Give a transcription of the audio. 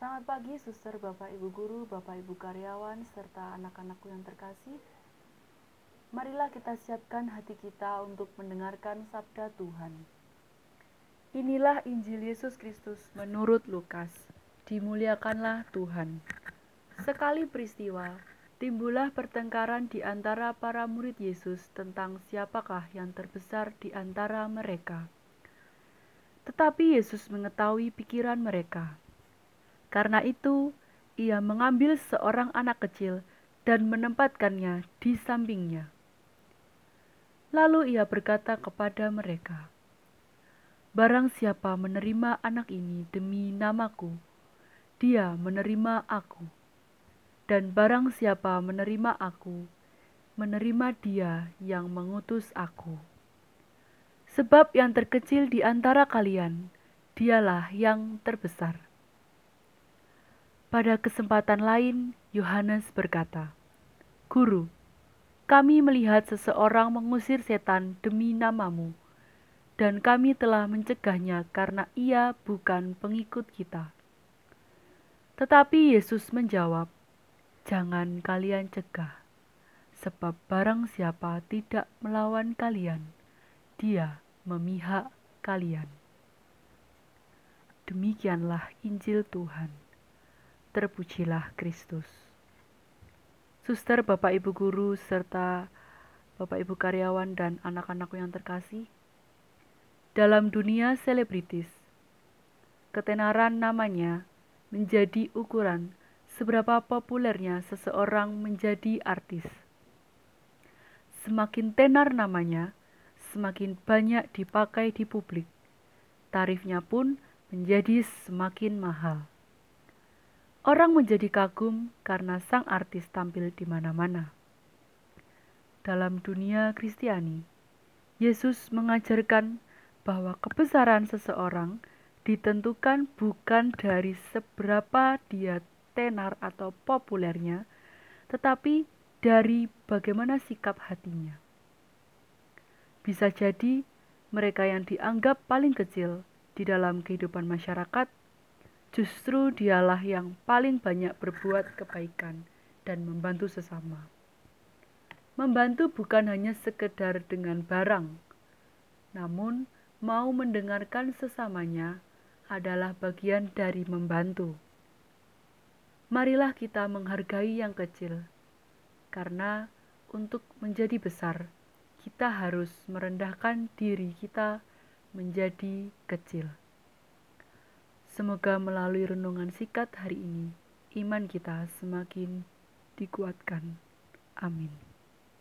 Selamat pagi, suster, bapak, ibu guru, bapak, ibu karyawan, serta anak-anakku yang terkasih. Marilah kita siapkan hati kita untuk mendengarkan sabda Tuhan. Inilah Injil Yesus Kristus menurut Lukas. Dimuliakanlah Tuhan. Sekali peristiwa, timbullah pertengkaran di antara para murid Yesus tentang siapakah yang terbesar di antara mereka. Tetapi Yesus mengetahui pikiran mereka. Karena itu, ia mengambil seorang anak kecil dan menempatkannya di sampingnya. Lalu ia berkata kepada mereka, "Barang siapa menerima anak ini demi namaku, dia menerima aku, dan barang siapa menerima aku, menerima Dia yang mengutus aku." Sebab yang terkecil di antara kalian, dialah yang terbesar. Pada kesempatan lain, Yohanes berkata, "Guru, kami melihat seseorang mengusir setan demi namamu, dan kami telah mencegahnya karena ia bukan pengikut kita." Tetapi Yesus menjawab, "Jangan kalian cegah, sebab barang siapa tidak melawan kalian, dia memihak kalian." Demikianlah Injil Tuhan. Terpujilah Kristus. Suster, Bapak Ibu guru, serta Bapak Ibu karyawan dan anak-anakku yang terkasih, dalam dunia selebritis, ketenaran namanya menjadi ukuran seberapa populernya seseorang menjadi artis. Semakin tenar namanya, semakin banyak dipakai di publik. Tarifnya pun menjadi semakin mahal. Orang menjadi kagum karena sang artis tampil di mana-mana. Dalam dunia Kristiani, Yesus mengajarkan bahwa kebesaran seseorang ditentukan bukan dari seberapa dia tenar atau populernya, tetapi dari bagaimana sikap hatinya. Bisa jadi mereka yang dianggap paling kecil di dalam kehidupan masyarakat justru dialah yang paling banyak berbuat kebaikan dan membantu sesama. Membantu bukan hanya sekedar dengan barang, namun mau mendengarkan sesamanya adalah bagian dari membantu. Marilah kita menghargai yang kecil, karena untuk menjadi besar, kita harus merendahkan diri kita menjadi kecil. Semoga melalui renungan sikat hari ini, iman kita semakin dikuatkan. Amin.